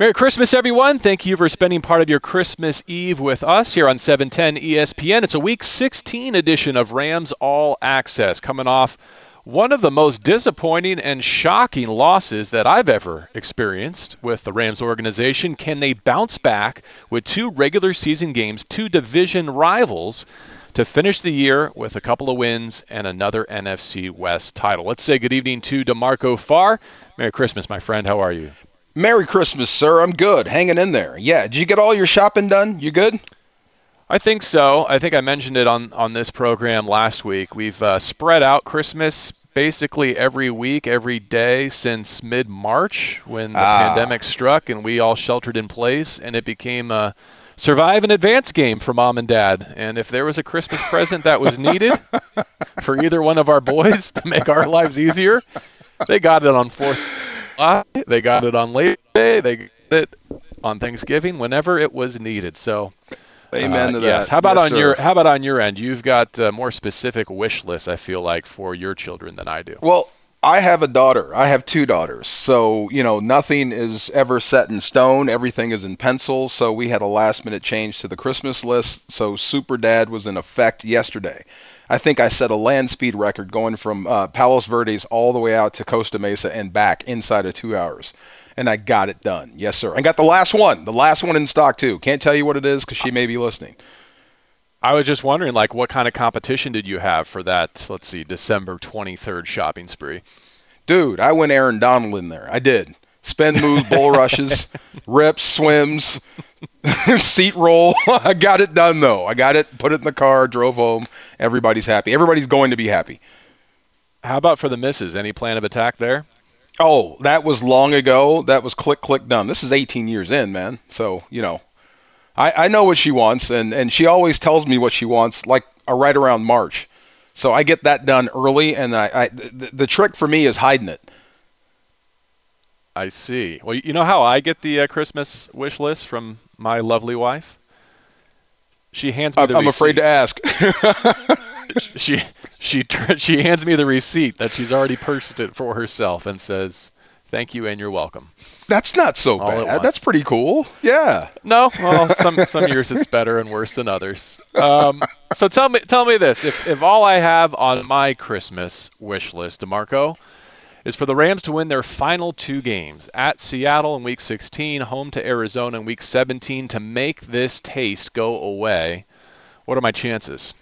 Merry Christmas, everyone. Thank you for spending part of your Christmas Eve with us here on 710 ESPN. It's a Week 16 edition of Rams All Access, coming off one of the most disappointing and shocking losses that I've ever experienced with the Rams organization. Can they bounce back with two regular season games, two division rivals, to finish the year with a couple of wins and another NFC West title? Let's say good evening to DeMarco Farr. Merry Christmas, my friend. How are you? Merry Christmas, sir. I'm good. Hanging in there. Yeah. Did you get all your shopping done? You good? I think so. I think I mentioned it on, on this program last week. We've uh, spread out Christmas basically every week, every day since mid March when the ah. pandemic struck and we all sheltered in place, and it became a survive and advance game for mom and dad. And if there was a Christmas present that was needed for either one of our boys to make our lives easier, they got it on fourth they got it on Labor Day. They got it on Thanksgiving whenever it was needed. So, amen uh, to that. Yes. How about yes, on your How about on your end? You've got a more specific wish list. I feel like for your children than I do. Well. I have a daughter. I have two daughters. So, you know, nothing is ever set in stone. Everything is in pencil. So, we had a last minute change to the Christmas list. So, Super Dad was in effect yesterday. I think I set a land speed record going from uh, Palos Verdes all the way out to Costa Mesa and back inside of two hours. And I got it done. Yes, sir. I got the last one, the last one in stock, too. Can't tell you what it is because she may be listening. I was just wondering, like, what kind of competition did you have for that, let's see, December 23rd shopping spree? Dude, I went Aaron Donald in there. I did. Spin moves, bull rushes, rips, swims, seat roll. I got it done though. I got it, put it in the car, drove home. Everybody's happy. Everybody's going to be happy. How about for the misses? Any plan of attack there? Oh, that was long ago. That was click click done. This is 18 years in, man. So you know, I, I know what she wants, and and she always tells me what she wants, like uh, right around March. So I get that done early, and I, I the, the trick for me is hiding it. I see. Well, you know how I get the uh, Christmas wish list from my lovely wife? She hands me the I'm receipt. afraid to ask. she she she hands me the receipt that she's already purchased it for herself and says, "Thank you and you're welcome." That's not so All bad. That's pretty cool. Yeah. No, well, some some years it's better and worse than others. Um, so tell me tell me this: if if all I have on my Christmas wish list, DeMarco, is for the Rams to win their final two games at Seattle in Week 16, home to Arizona in Week 17 to make this taste go away. What are my chances?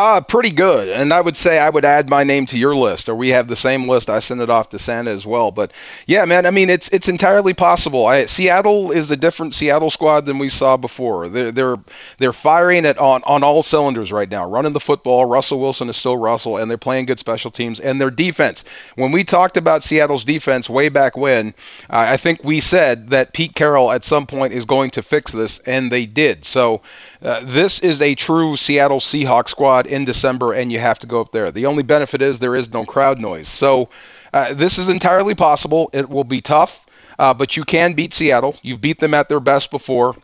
Uh, pretty good. And I would say I would add my name to your list, or we have the same list. I send it off to Santa as well. But yeah, man, I mean, it's it's entirely possible. I, Seattle is a different Seattle squad than we saw before. They're they're they're firing it on on all cylinders right now, running the football. Russell Wilson is still Russell, and they're playing good special teams. And their defense. When we talked about Seattle's defense way back when, uh, I think we said that Pete Carroll at some point is going to fix this, and they did. So uh, this is a true Seattle Seahawks squad in December, and you have to go up there. The only benefit is there is no crowd noise. So uh, this is entirely possible. It will be tough, uh, but you can beat Seattle. You've beat them at their best before.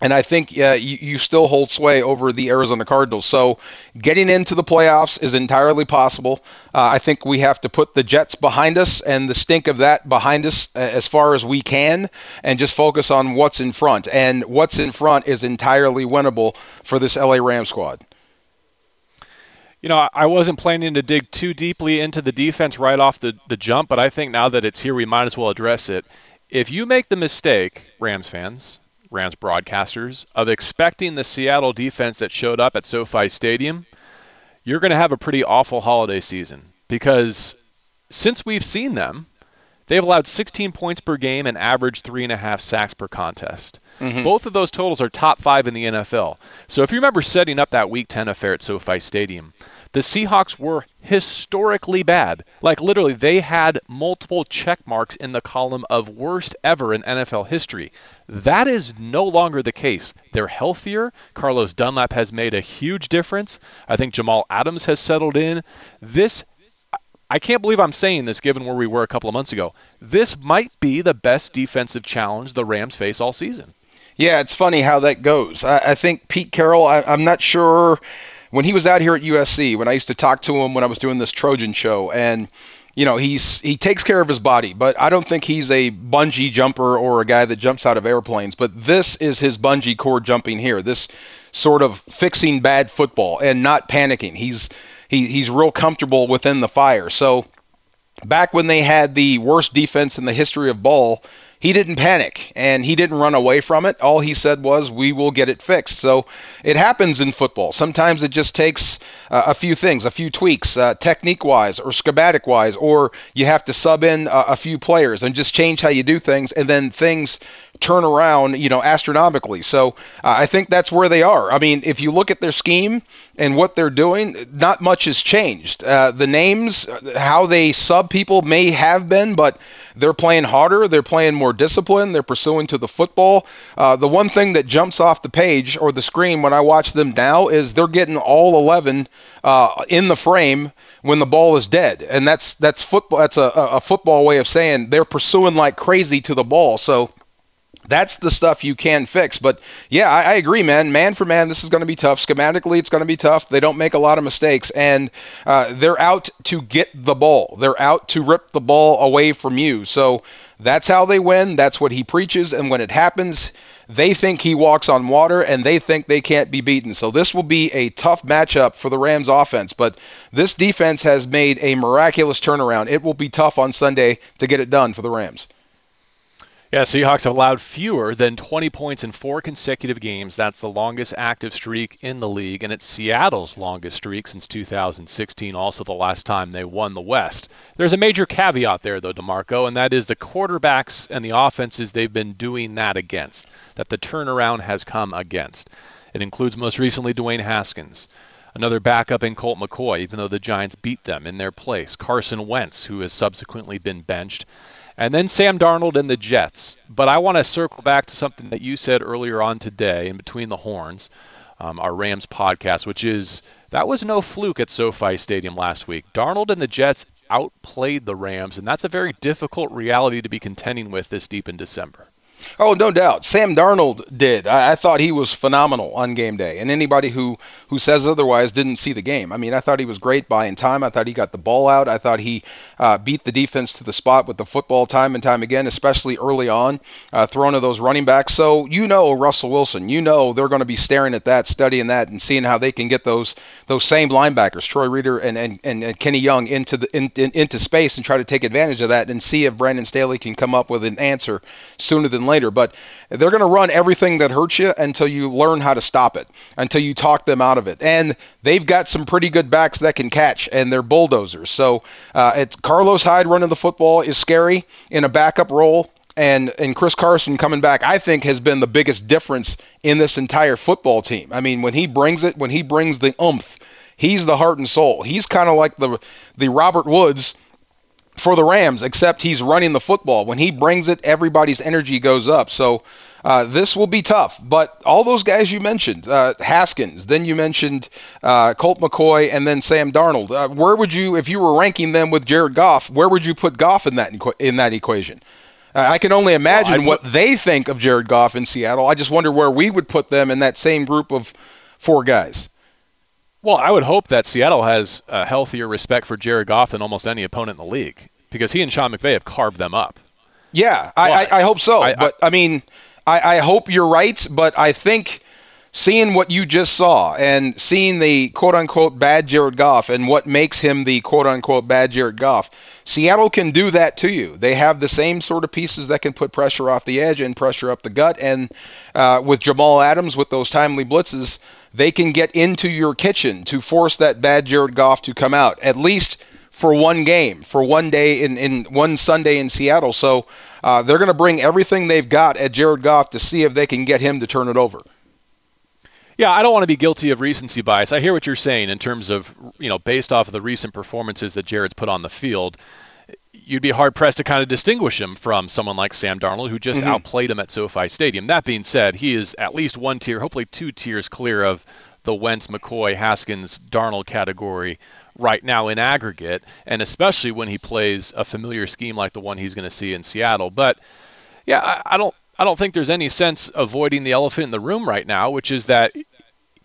And I think uh, you, you, still hold sway over the Arizona Cardinals. So getting into the playoffs is entirely possible. Uh, I think we have to put the Jets behind us and the stink of that behind us uh, as far as we can and just focus on what's in front. And what's in front is entirely winnable for this LA Ram squad. You know, I wasn't planning to dig too deeply into the defense right off the, the jump, but I think now that it's here, we might as well address it. If you make the mistake, Rams fans, Rams broadcasters, of expecting the Seattle defense that showed up at SoFi Stadium, you're going to have a pretty awful holiday season because since we've seen them, they've allowed 16 points per game and averaged three and a half sacks per contest. Mm-hmm. Both of those totals are top five in the NFL. So if you remember setting up that Week 10 affair at SoFi Stadium, the Seahawks were historically bad. Like literally, they had multiple check marks in the column of worst ever in NFL history. That is no longer the case. They're healthier. Carlos Dunlap has made a huge difference. I think Jamal Adams has settled in. This I can't believe I'm saying this given where we were a couple of months ago. This might be the best defensive challenge the Rams face all season. Yeah, it's funny how that goes. I, I think Pete Carroll, I, I'm not sure when he was out here at USC, when I used to talk to him when I was doing this Trojan show, and you know, he's he takes care of his body, but I don't think he's a bungee jumper or a guy that jumps out of airplanes. But this is his bungee cord jumping here. This sort of fixing bad football and not panicking. He's he, he's real comfortable within the fire. So back when they had the worst defense in the history of ball, he didn't panic and he didn't run away from it. All he said was, "We will get it fixed." So it happens in football. Sometimes it just takes uh, a few things, a few tweaks, uh, technique-wise or schematic-wise, or you have to sub in a, a few players and just change how you do things, and then things turn around, you know, astronomically. So uh, I think that's where they are. I mean, if you look at their scheme and what they're doing, not much has changed. Uh, the names, how they sub people may have been, but they're playing harder. They're playing more disciplined. They're pursuing to the football. Uh, the one thing that jumps off the page or the screen when I watch them now is they're getting all 11 uh, in the frame when the ball is dead, and that's that's football. That's a, a football way of saying they're pursuing like crazy to the ball. So that's the stuff you can fix. But yeah, I, I agree, man. Man for man, this is going to be tough. Schematically, it's going to be tough. They don't make a lot of mistakes, and uh, they're out to get the ball. They're out to rip the ball away from you. So that's how they win. That's what he preaches, and when it happens. They think he walks on water and they think they can't be beaten. So this will be a tough matchup for the Rams offense, but this defense has made a miraculous turnaround. It will be tough on Sunday to get it done for the Rams. Yeah, Seahawks have allowed fewer than 20 points in four consecutive games. That's the longest active streak in the league, and it's Seattle's longest streak since 2016, also the last time they won the West. There's a major caveat there, though, DeMarco, and that is the quarterbacks and the offenses they've been doing that against, that the turnaround has come against. It includes most recently Dwayne Haskins, another backup in Colt McCoy, even though the Giants beat them in their place, Carson Wentz, who has subsequently been benched and then Sam Darnold and the Jets. But I want to circle back to something that you said earlier on today in Between the Horns, um, our Rams podcast, which is that was no fluke at SoFi Stadium last week. Darnold and the Jets outplayed the Rams, and that's a very difficult reality to be contending with this deep in December. Oh, no doubt. Sam Darnold did. I, I, thought he was phenomenal on game day, and anybody who who says otherwise didn't see the game. I mean, I thought he was great buying time. I thought he got the ball out. I thought he uh, beat the defense to the spot with the football time and time again, especially early on, uh, throwing to those running backs. So you know Russell Wilson. You know they're going to be staring at that, studying that, and seeing how they can get those those same linebackers, Troy Reeder and and, and, and Kenny Young, into the in, in, into space and try to take advantage of that and see if Brandon Staley can come up with an answer sooner than later. Later, but they're going to run everything that hurts you until you learn how to stop it, until you talk them out of it. And they've got some pretty good backs that can catch, and they're bulldozers. So uh, it's Carlos Hyde running the football is scary in a backup role. And, and Chris Carson coming back, I think, has been the biggest difference in this entire football team. I mean, when he brings it, when he brings the oomph, he's the heart and soul. He's kind of like the the Robert Woods for the Rams, except he's running the football. When he brings it, everybody's energy goes up. So uh, this will be tough. But all those guys you mentioned, uh, Haskins, then you mentioned uh, Colt McCoy, and then Sam Darnold. Uh, where would you, if you were ranking them with Jared Goff, where would you put Goff in that in that equation? Uh, I can only imagine well, what they think of Jared Goff in Seattle. I just wonder where we would put them in that same group of four guys. Well, I would hope that Seattle has a healthier respect for Jared Goff than almost any opponent in the league because he and Sean McVay have carved them up. Yeah, I, I, I, hope so. I, but I, mean, I, hope you're right. But I think seeing what you just saw and seeing the quote unquote bad Jared Goff and what makes him the quote unquote bad Jared Goff, Seattle can do that to you. They have the same sort of pieces that can put pressure off the edge and pressure up the gut. And uh, with Jamal Adams, with those timely blitzes, they can get into your kitchen to force that bad Jared Goff to come out, at least for one game, for one day in, in one Sunday in Seattle. So uh, they're going to bring everything they've got at Jared Goff to see if they can get him to turn it over. Yeah, I don't want to be guilty of recency bias. I hear what you're saying in terms of, you know, based off of the recent performances that Jared's put on the field you'd be hard pressed to kind of distinguish him from someone like Sam Darnold, who just mm-hmm. outplayed him at SoFi Stadium. That being said, he is at least one tier, hopefully two tiers clear of the Wentz, McCoy, Haskins, Darnold category right now in aggregate, and especially when he plays a familiar scheme like the one he's going to see in Seattle. But yeah, I, I don't I don't think there's any sense avoiding the elephant in the room right now, which is that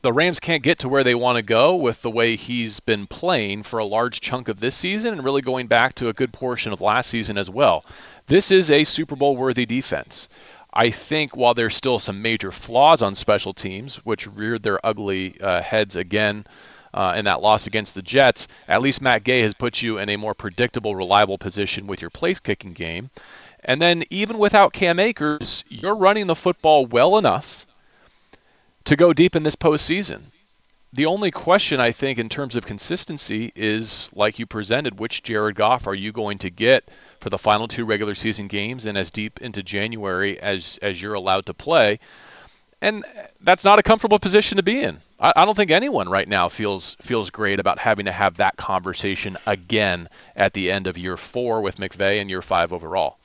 the Rams can't get to where they want to go with the way he's been playing for a large chunk of this season and really going back to a good portion of last season as well. This is a Super Bowl worthy defense. I think while there's still some major flaws on special teams, which reared their ugly uh, heads again uh, in that loss against the Jets, at least Matt Gay has put you in a more predictable, reliable position with your place kicking game. And then even without Cam Akers, you're running the football well enough to go deep in this postseason. The only question I think in terms of consistency is like you presented, which Jared Goff are you going to get for the final two regular season games and as deep into January as as you're allowed to play? And that's not a comfortable position to be in. I, I don't think anyone right now feels feels great about having to have that conversation again at the end of year four with McVay and year five overall.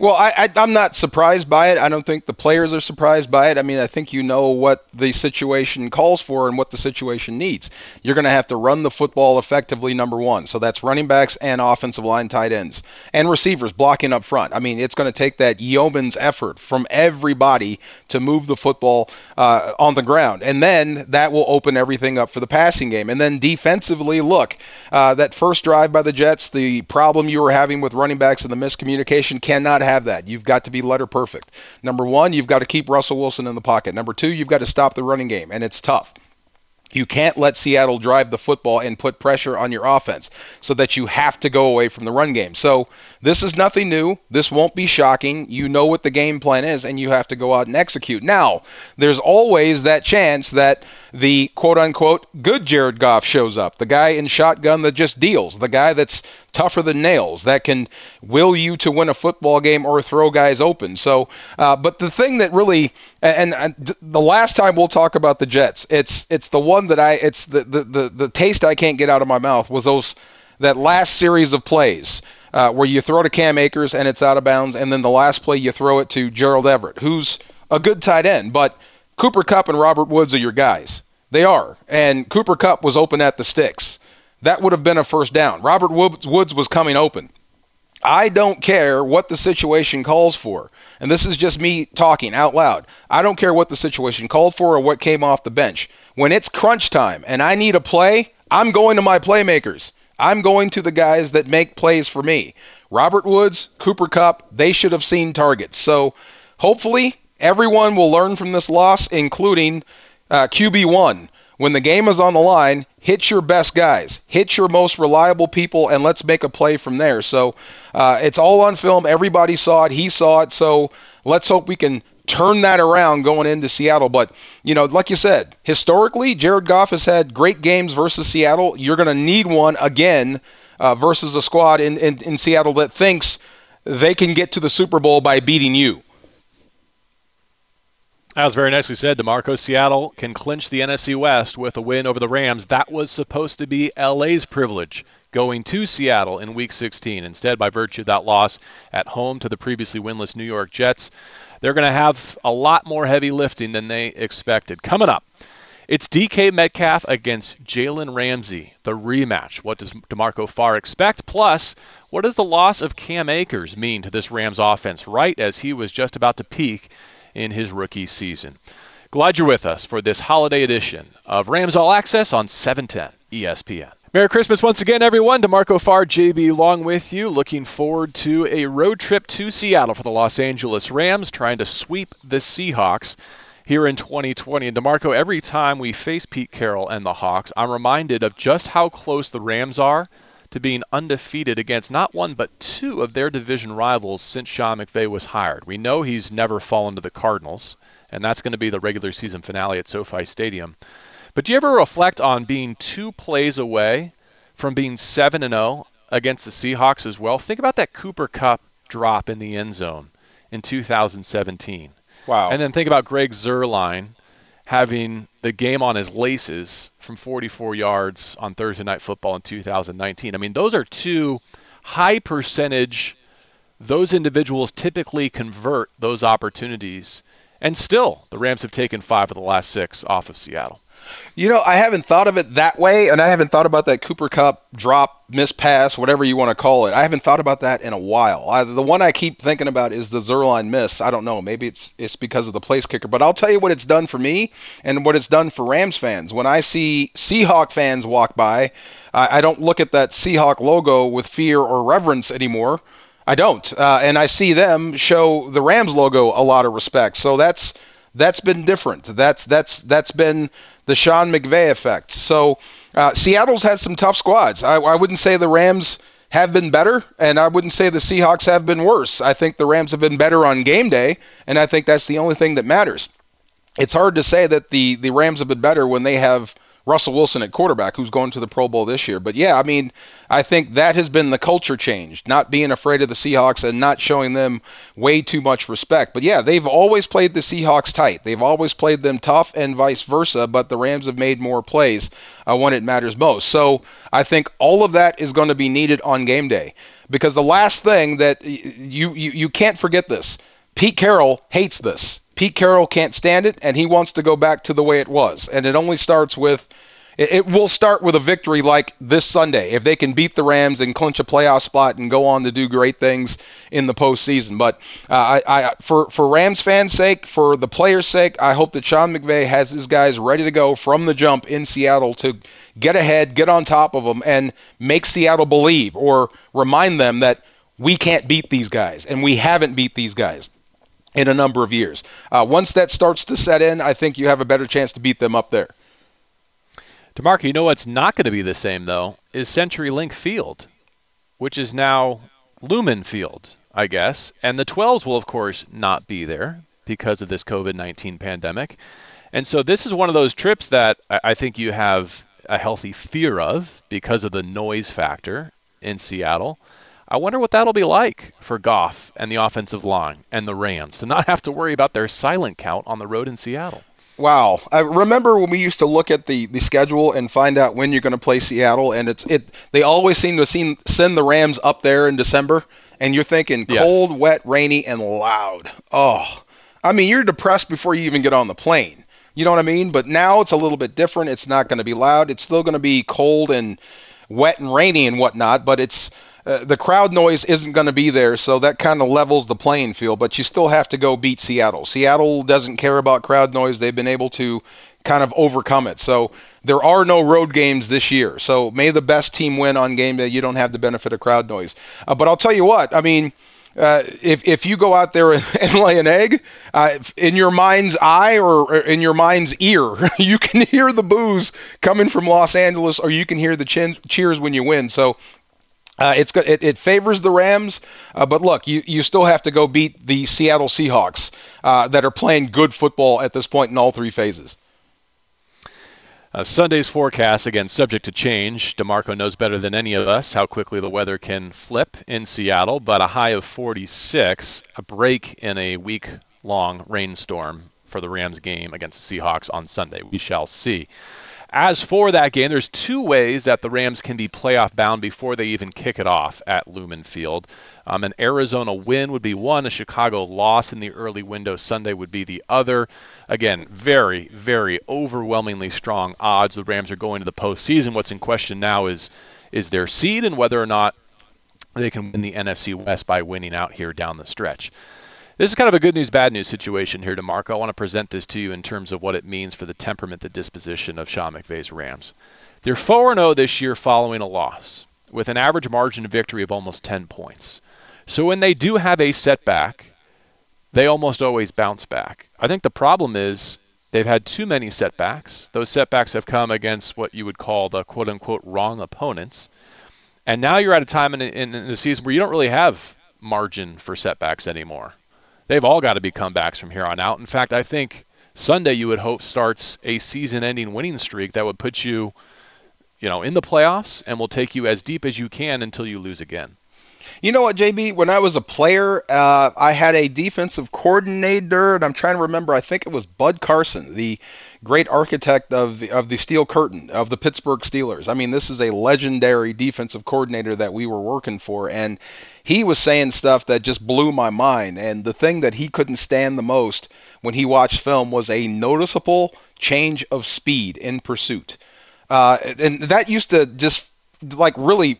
Well, I, I, am not surprised by it. I don't think the players are surprised by it. I mean, I think you know what the situation calls for and what the situation needs. You're going to have to run the football effectively, number one. So that's running backs and offensive line tight ends and receivers blocking up front. I mean, it's going to take that yeoman's effort from everybody to move the football uh, on the ground. And then that will open everything up for the passing game. And then defensively, look, uh, that first drive by the Jets, the problem you were having with running backs and the miscommunication cannot have that. You've got to be letter perfect. Number one, you've got to keep Russell Wilson in the pocket. Number two, you've got to stop the running game, and it's tough. You can't let Seattle drive the football and put pressure on your offense so that you have to go away from the run game. So this is nothing new. This won't be shocking. You know what the game plan is, and you have to go out and execute. Now, there's always that chance that the quote unquote good Jared Goff shows up, the guy in shotgun that just deals, the guy that's tougher than nails, that can will you to win a football game or throw guys open. So, uh, but the thing that really, and, and, the last time we'll talk about the Jets, it's it's the one that I, it's the the the, the taste I can't get out of my mouth was those that last series of plays uh, where you throw to Cam Akers and it's out of bounds, and then the last play you throw it to Gerald Everett, who's a good tight end, but Cooper Kupp and Robert Woods are your guys. They are, and Cooper Kupp was open at the sticks. That would have been a first down. Robert Woods was coming open. I don't care what the situation calls for. And this is just me talking out loud. I don't care what the situation called for or what came off the bench. When it's crunch time and I need a play, I'm going to my playmakers. I'm going to the guys that make plays for me. Robert Woods, Cooper Kupp, they should have seen targets. So hopefully everyone will learn from this loss, including uh, QB1. When the game is on the line, hit your best guys, hit your most reliable people, and let's make a play from there. So uh, it's all on film. Everybody saw it. He saw it. So let's hope we can turn that around going into Seattle. But, you know, like you said, historically, Jared Goff has had great games versus Seattle. You're going to need one again uh, versus a squad in, in, in Seattle that thinks they can get to the Super Bowl by beating you. That was very nicely said, DeMarco. Seattle can clinch the NFC West with a win over the Rams. That was supposed to be LA's privilege going to Seattle in Week 16. Instead, by virtue of that loss at home to the previously winless New York Jets, they're going to have a lot more heavy lifting than they expected. Coming up, it's DK Metcalf against Jalen Ramsey, the rematch. What does DeMarco Farr expect? Plus, what does the loss of Cam Akers mean to this Rams offense right as he was just about to peak in his rookie season? Glad you're with us for this holiday edition of Rams All Access on 710 ESPN. Merry Christmas once again, everyone. DeMarco Farr, JB, along with you. Looking forward to a road trip to Seattle for the Los Angeles Rams, trying to sweep the Seahawks here in 2020. And DeMarco, every time we face Pete Carroll and the Hawks, I'm reminded of just how close the Rams are to being undefeated against not one but two of their division rivals since Sean McVay was hired. We know he's never fallen to the Cardinals, and that's going to be the regular season finale at SoFi Stadium. But do you ever reflect on being two plays away from being 7 and 0 against the Seahawks as well? Think about that Cooper Kupp drop in the end zone in 2017. Wow. And then think about Greg Zuerlein having the game on his laces from 44 yards on Thursday Night Football in 2019. I mean, those are two high percentage. Those individuals typically convert those opportunities And still, the Rams have taken five of the last six off of Seattle. You know, I haven't thought of it that way, and I haven't thought about that Cooper Kupp drop, miss pass, whatever you want to call it. I haven't thought about that in a while. I, the one I keep thinking about is the Zuerlein miss. I don't know. Maybe it's, it's because of the place kicker, but I'll tell you what it's done for me and what it's done for Rams fans. When I see Seahawk fans walk by, I, I don't look at that Seahawk logo with fear or reverence anymore. I don't, uh, and I see them show the Rams logo a lot of respect. So that's that's been different. That's that's that's been the Sean McVay effect. So uh, Seattle's had some tough squads. I, I wouldn't say the Rams have been better, and I wouldn't say the Seahawks have been worse. I think the Rams have been better on game day, and I think that's the only thing that matters. It's hard to say that the the Rams have been better when they have Russell Wilson at quarterback, who's going to the Pro Bowl this year. But yeah, I mean, I think that has been the culture change, not being afraid of the Seahawks and not showing them way too much respect. But yeah, they've always played the Seahawks tight. They've always played them tough and vice versa, but the Rams have made more plays uh, when it matters most. So I think all of that is going to be needed on game day because the last thing that you, you, you can't forget this Pete Carroll hates this. Pete Carroll can't stand it, and he wants to go back to the way it was. And it only starts with it, it will start with a victory like this Sunday if they can beat the Rams and clinch a playoff spot and go on to do great things in the postseason. But uh, I, I, for for Rams fans' sake, for the players' sake, I hope that Sean McVay has his guys ready to go from the jump in Seattle to get ahead, get on top of them, and make Seattle believe or remind them that we can't beat these guys and we haven't beat these guys in a number of years. Uh, once that starts to set in, I think you have a better chance to beat them up there. DeMarco, you know what's not going to be the same though is CenturyLink Field, which is now Lumen Field, I guess, and the 12s will of course not be there because of this COVID-19 pandemic. And so this is one of those trips that I think you have a healthy fear of because of the noise factor in Seattle. I wonder what that'll be like for Goff and the offensive line and the Rams to not have to worry about their silent count on the road in Seattle. Wow, I remember when we used to look at the, the schedule and find out when you're going to play Seattle, and it's it. They always seem to seem, send the Rams up there in December, and you're thinking yes. cold, wet, rainy, and loud. Oh, I mean, you're depressed before you even get on the plane. You know what I mean? But now it's a little bit different. It's not going to be loud. It's still going to be cold and wet and rainy and whatnot, but it's uh, the crowd noise isn't going to be there, so that kind of levels the playing field. But you still have to go beat Seattle. Seattle doesn't care about crowd noise. They've been able to kind of overcome it. So there are no road games this year. So may the best team win on game day. You don't have the benefit of crowd noise. Uh, but I'll tell you what. I mean. Uh, if, if you go out there and, lay an egg, uh, in your mind's eye or, or, in your mind's ear, you can hear the boos coming from Los Angeles, or you can hear the chin, cheers when you win. So uh, it's it, it favors the Rams, uh, but look, you, you still have to go beat the Seattle Seahawks uh, that are playing good football at this point in all three phases. Uh, Sunday's forecast, again, subject to change. DeMarco knows better than any of us how quickly the weather can flip in Seattle, but a high of 46, a break in a week long rainstorm for the Rams game against the Seahawks on Sunday. We shall see. As for that game, there's two ways that the Rams can be playoff bound before they even kick it off at Lumen Field. Um, an Arizona win would be one, a Chicago loss in the early window Sunday would be the other. Again, very, very overwhelmingly strong odds the Rams are going to the postseason. What's in question now is is their seed and whether or not they can win the NFC West by winning out here down the stretch. This is kind of a good news, bad news situation here, DeMarco. I want to present this to you in terms of what it means for the temperament, the disposition of Sean McVay's Rams. They're 4 0 this year following a loss, with an average margin of victory of almost 10 points. So when they do have a setback, they almost always bounce back. I think the problem is they've had too many setbacks. Those setbacks have come against what you would call the quote unquote wrong opponents. And now you're at a time in, in, in the season where you don't really have margin for setbacks anymore they've all got to be comebacks from here on out. In fact, I think Sunday you would hope starts a season-ending winning streak that would put you, you know, in the playoffs and will take you as deep as you can until you lose again. You know what, JB? When I was a player, uh, I had a defensive coordinator, and I'm trying to remember. I think it was Bud Carson, the great architect of the, of the Steel Curtain of the Pittsburgh Steelers. I mean, this is a legendary defensive coordinator that we were working for, and he was saying stuff that just blew my mind. And the thing that he couldn't stand the most when he watched film was a noticeable change of speed in pursuit. Uh, and that used to just like really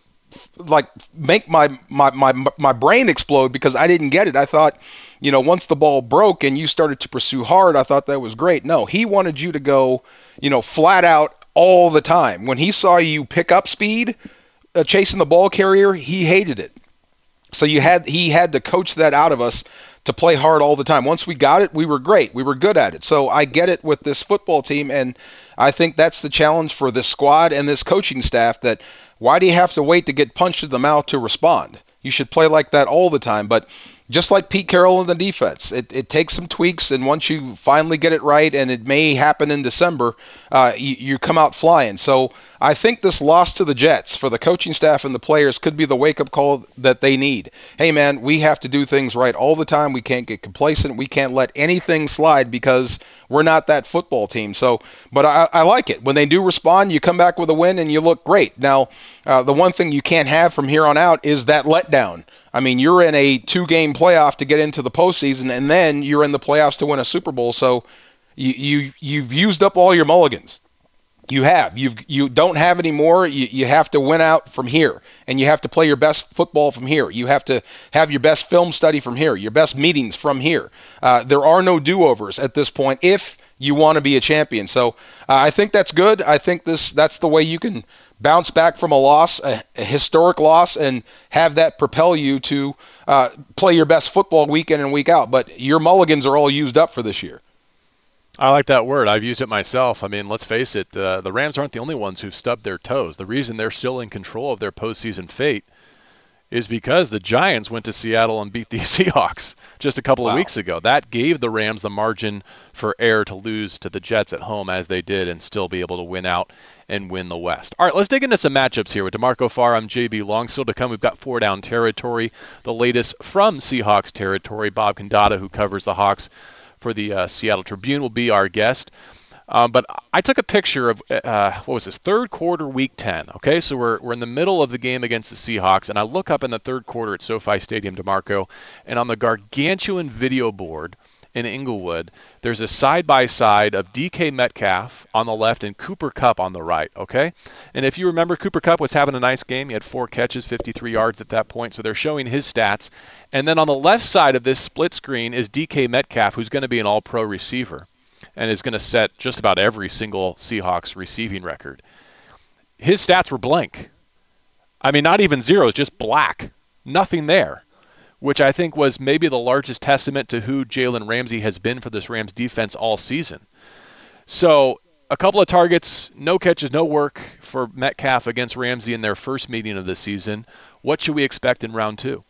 like make my, my my my brain explode because I didn't get it. I thought, you know, once the ball broke and you started to pursue hard, I thought that was great. No, he wanted you to go, you know, flat out all the time. When he saw you pick up speed, uh, chasing the ball carrier, he hated it. So you had he had to coach that out of us to play hard all the time. Once we got it, we were great. We were good at it. So I get it with this football team and I think that's the challenge for this squad and this coaching staff that why do you have to wait to get punched in the mouth to respond? You should play like that all the time. But just like Pete Carroll in the defense, it, it takes some tweaks, and once you finally get it right, and it may happen in December, uh, you, you come out flying. So I think this loss to the Jets for the coaching staff and the players could be the wake up call that they need. Hey, man, we have to do things right all the time. We can't get complacent. We can't let anything slide because we're not that football team. So, but I, I like it. When they do respond, you come back with a win and you look great. Now, uh, the one thing you can't have from here on out is that letdown. I mean, you're in a two game playoff to get into the postseason, and then you're in the playoffs to win a Super Bowl. So you, you you've used up all your mulligans. You have. You've you don't have any more. You, you have to win out from here, and you have to play your best football from here. You have to have your best film study from here, your best meetings from here. Uh, there are no do-overs at this point if you want to be a champion. So uh, I think that's good. I think this that's the way you can bounce back from a loss, a, a historic loss, and have that propel you to uh, play your best football week in and week out. But your mulligans are all used up for this year. I like that word. I've used it myself. I mean, let's face it, uh, the Rams aren't the only ones who've stubbed their toes. The reason they're still in control of their postseason fate is because the Giants went to Seattle and beat the Seahawks just a couple wow. of weeks ago. That gave the Rams the margin for error to lose to the Jets at home as they did and still be able to win out and win the West. All right, let's dig into some matchups here with DeMarco Farr. I'm JB Long. Still to come, we've got four down territory, the latest from Seahawks territory. Bob Condotta, who covers the Hawks for the uh, Seattle Tribune, will be our guest. Um, but I took a picture of uh, what was this third quarter, week 10. Okay, so we're we're in the middle of the game against the Seahawks, and I look up in the third quarter at SoFi Stadium, DeMarco, and on the gargantuan video board in Inglewood, there's a side by side of DK Metcalf on the left and Cooper Kupp on the right. Okay, and if you remember, Cooper Kupp was having a nice game. He had four catches, 53 yards at that point. So they're showing his stats. And then on the left side of this split screen is DK Metcalf, who's going to be an All-Pro receiver and is going to set just about every single Seahawks receiving record. His stats were blank. I mean, not even zeros, just black. Nothing there which I think was maybe the largest testament to who Jalen Ramsey has been for this Rams defense all season. So, a couple of targets, no catches, no work for Metcalf against Ramsey in their first meeting of the season. What should we expect in round two?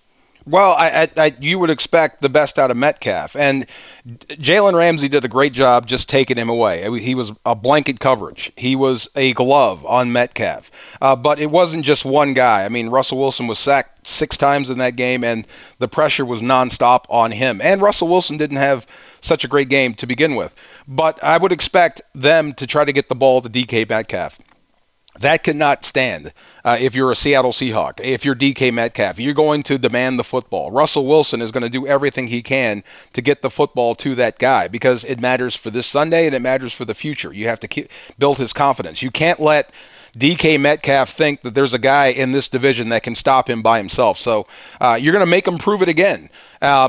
Well, I, I, I, you would expect the best out of Metcalf, and Jalen Ramsey did a great job just taking him away. He was a blanket coverage. He was a glove on Metcalf, uh, but it wasn't just one guy. I mean, Russell Wilson was sacked six times in that game, and the pressure was nonstop on him. And Russell Wilson didn't have such a great game to begin with, but I would expect them to try to get the ball to DK Metcalf. That cannot stand uh, if you're a Seattle Seahawk, if you're DK Metcalf. You're going to demand the football. Russell Wilson is going to do everything he can to get the football to that guy because it matters for this Sunday and it matters for the future. You have to keep, build his confidence. You can't let DK Metcalf think that there's a guy in this division that can stop him by himself. So uh, you're going to make him prove it again. Uh,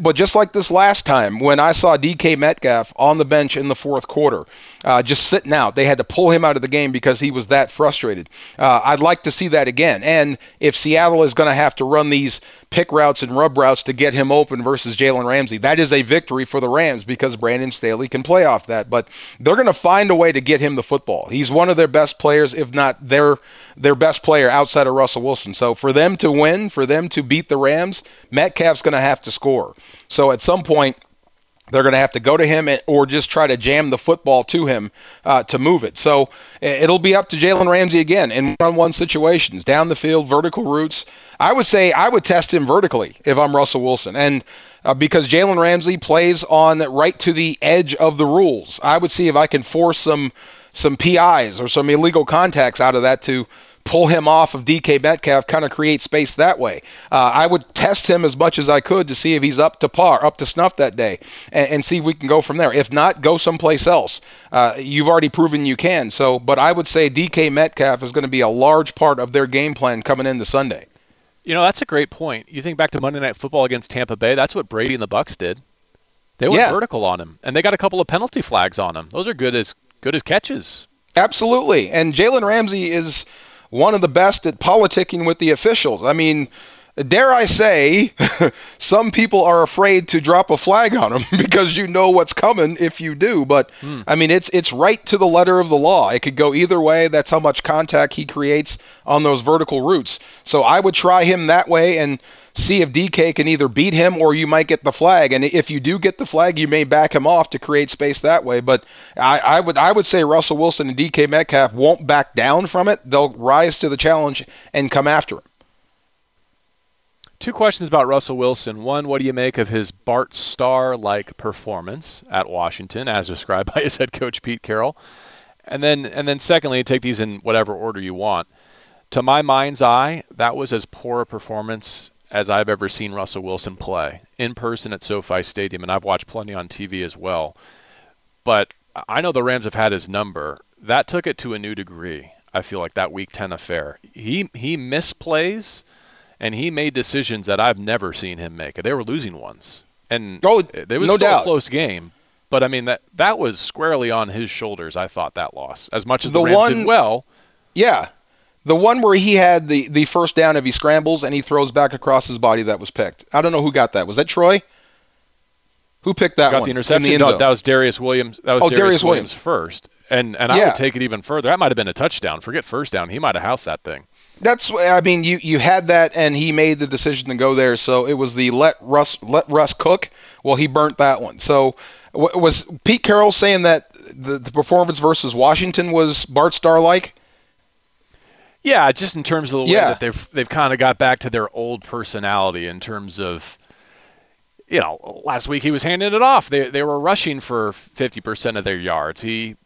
but just like this last time, when I saw DK Metcalf on the bench in the fourth quarter, uh, just sitting out, they had to pull him out of the game because he was that frustrated. Uh, I'd like to see that again. And if Seattle is going to have to run these pick routes and rub routes to get him open versus Jalen Ramsey, that is a victory for the Rams because Brandon Staley can play off that. But they're going to find a way to get him the football. He's one of their best players, if not their their best player outside of Russell Wilson. So for them to win, for them to beat the Rams, Metcalf's going to have to score. So at some point, they're going to have to go to him or just try to jam the football to him uh, to move it. So it'll be up to Jalen Ramsey again in one-on-one situations, down the field, vertical routes. I would say I would test him vertically if I'm Russell Wilson, and uh, because Jalen Ramsey plays on right to the edge of the rules, I would see if I can force some some PIs or some illegal contacts out of that to pull him off of DK Metcalf, kind of create space that way. Uh, I would test him as much as I could to see if he's up to par, up to snuff that day, and, and see if we can go from there. If not, go someplace else. Uh, you've already proven you can. So, but I would say DK Metcalf is going to be a large part of their game plan coming into Sunday. You know, that's a great point. You think back to Monday Night Football against Tampa Bay. That's what Brady and the Bucs did. They went yeah. vertical on him, and they got a couple of penalty flags on him. Those are good as good as catches. Absolutely, and Jalen Ramsey is one of the best at politicking with the officials. I mean, dare I say, some people are afraid to drop a flag on him because you know what's coming if you do. But hmm. I mean, it's it's right to the letter of the law. It could go either way. That's how much contact he creates on those vertical routes. So I would try him that way and see if DK can either beat him or you might get the flag. And if you do get the flag, you may back him off to create space that way. But I, I would I would say Russell Wilson and DK Metcalf won't back down from it. They'll rise to the challenge and come after him. Two questions about Russell Wilson. One, what do you make of his Bart Starr like performance at Washington, as described by his head coach Pete Carroll? And then, and then, secondly, take these in whatever order you want. To my mind's eye, that was as poor a performance as I've ever seen Russell Wilson play in person at SoFi Stadium, and I've watched plenty on TV as well. But I know the Rams have had his number. That took it to a new degree. I feel like that Week 10 affair. He he misplays, and he made decisions that I've never seen him make. They were losing ones, and oh, it was no still doubt. a close game. But I mean that that was squarely on his shoulders. I thought that loss, as much as the, the Rams one, did well. Yeah, the one where he had the, the first down if he scrambles and he throws back across his body that was picked. I don't know who got that. Was that Troy? Who picked that got one? the interception. In the no, that was Darious Williams. That was oh, Darious, Darious Williams, Williams, first. And and I yeah. would take it even further. That might have been a touchdown. Forget first down. He might have housed that thing. That's I mean you you had that and he made the decision to go there. So it was the let Russ let Russ cook. Well, he burnt that one. So was Pete Carroll saying that the, the performance versus Washington was Bart Starr like? Yeah, just in terms of the way yeah. that they've they've kind of got back to their old personality in terms of you know, last week he was handing it off. They they were rushing for 50% of their yards. He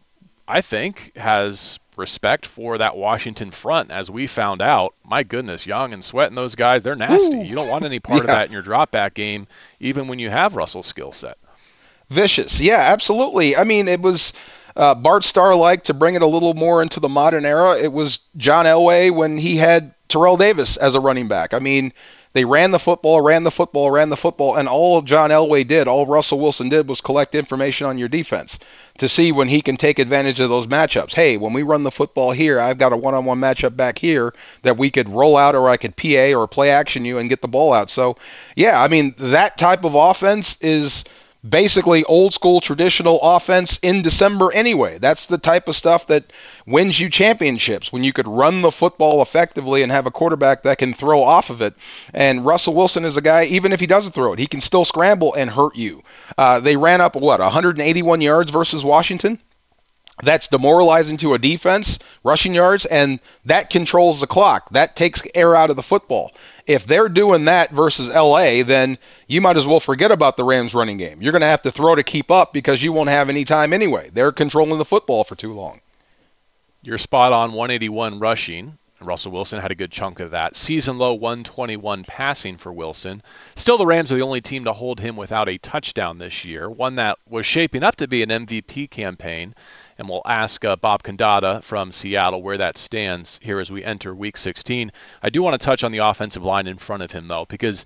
I think has respect for that Washington front as we found out. My goodness, Young and Sweat and those guys, they're nasty. Ooh. You don't want any part yeah. of that in your drop back game even when you have Russell's skill set. Vicious. Yeah, absolutely. I mean, it was uh, Bart Starr like to bring it a little more into the modern era. It was John Elway when he had Terrell Davis as a running back. I mean, they ran the football, ran the football, ran the football, and all John Elway did, all Russell Wilson did was collect information on your defense to see when he can take advantage of those matchups. Hey, when we run the football here, I've got a one-on-one matchup back here that we could roll out or I could PA or play action you and get the ball out. So, yeah, I mean, that type of offense is – basically old school traditional offense in December anyway. That's the type of stuff that wins you championships when you could run the football effectively and have a quarterback that can throw off of it. And Russell Wilson is a guy, even if he doesn't throw it, he can still scramble and hurt you. Uh, they ran up, what, 181 yards versus Washington? That's demoralizing to a defense, rushing yards, and that controls the clock. That takes air out of the football. If they're doing that versus LA, then you might as well forget about the Rams running game. You're going to have to throw to keep up because you won't have any time anyway. They're controlling the football for too long. You're spot on 181 rushing. Russell Wilson had a good chunk of that. Season low 121 passing for Wilson. Still, the Rams are the only team to hold him without a touchdown this year, one that was shaping up to be an MVP campaign and we'll ask uh, Bob Condotta from Seattle where that stands here as we enter Week 16. I do want to touch on the offensive line in front of him though, because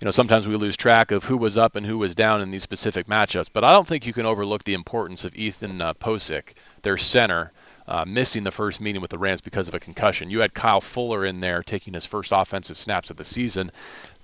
you know sometimes we lose track of who was up and who was down in these specific matchups. But I don't think you can overlook the importance of Ethan uh, Pocic, their center. Uh, missing the first meeting with the Rams because of a concussion. You had Kyle Fuller in there taking his first offensive snaps of the season.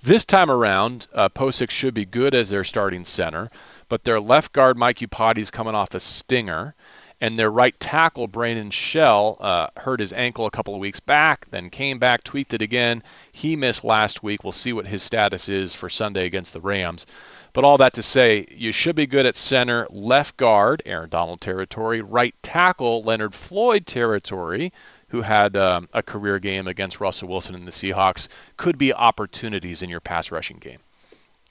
This time around, uh, Pocic should be good as their starting center, but their left guard Mike is coming off a stinger and their right tackle Brandon Shell uh, hurt his ankle a couple of weeks back, then came back, tweaked it again. He missed last week. We'll see what his status is for Sunday against the Rams. But all that to say, you should be good at center, left guard, Aaron Donald territory, right tackle, Leonard Floyd territory, who had um, a career game against Russell Wilson and the Seahawks, could be opportunities in your pass rushing game.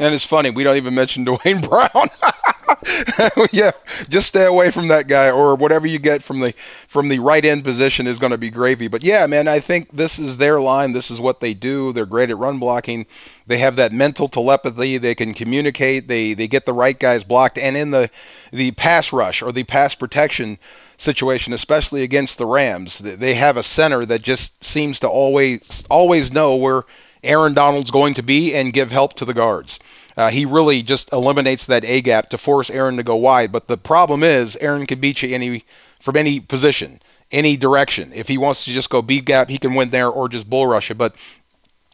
And it's funny, we don't even mention Duane Brown. yeah, just stay away from that guy, or whatever you get from the from the right end position is going to be gravy. But yeah, man, I think this is their line. This is what they do. They're great at run blocking. They have that mental telepathy. They can communicate. They they get the right guys blocked, and in the the pass rush or the pass protection situation, especially against the Rams, they have a center that just seems to always always know where Aaron Donald's going to be and give help to the guards. Uh, he really just eliminates that A gap to force Aaron to go wide. But the problem is Aaron can beat you any from any position, any direction. If he wants to just go B gap, he can win there or just bull rush it. But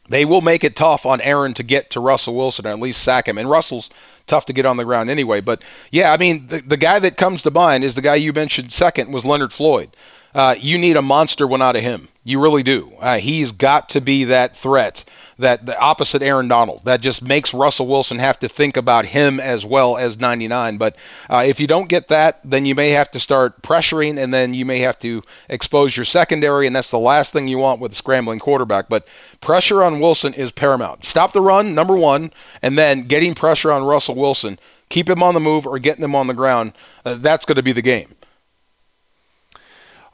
they will make it tough on Aaron to get to Russell Wilson or at least sack him. And Russell's tough to get on the ground anyway. But yeah, I mean, the, the guy that comes to mind is the guy you mentioned second was Leonard Floyd. Uh, you need a monster one out of him. You really do. Uh, he's got to be that threat that the opposite Aaron Donald. That just makes Russell Wilson have to think about him as well as 99. But uh, if you don't get that, then you may have to start pressuring, and then you may have to expose your secondary, and that's the last thing you want with a scrambling quarterback. But pressure on Wilson is paramount. Stop the run, number one, and then getting pressure on Russell Wilson. Keep him on the move or getting him on the ground. Uh, that's going to be the game.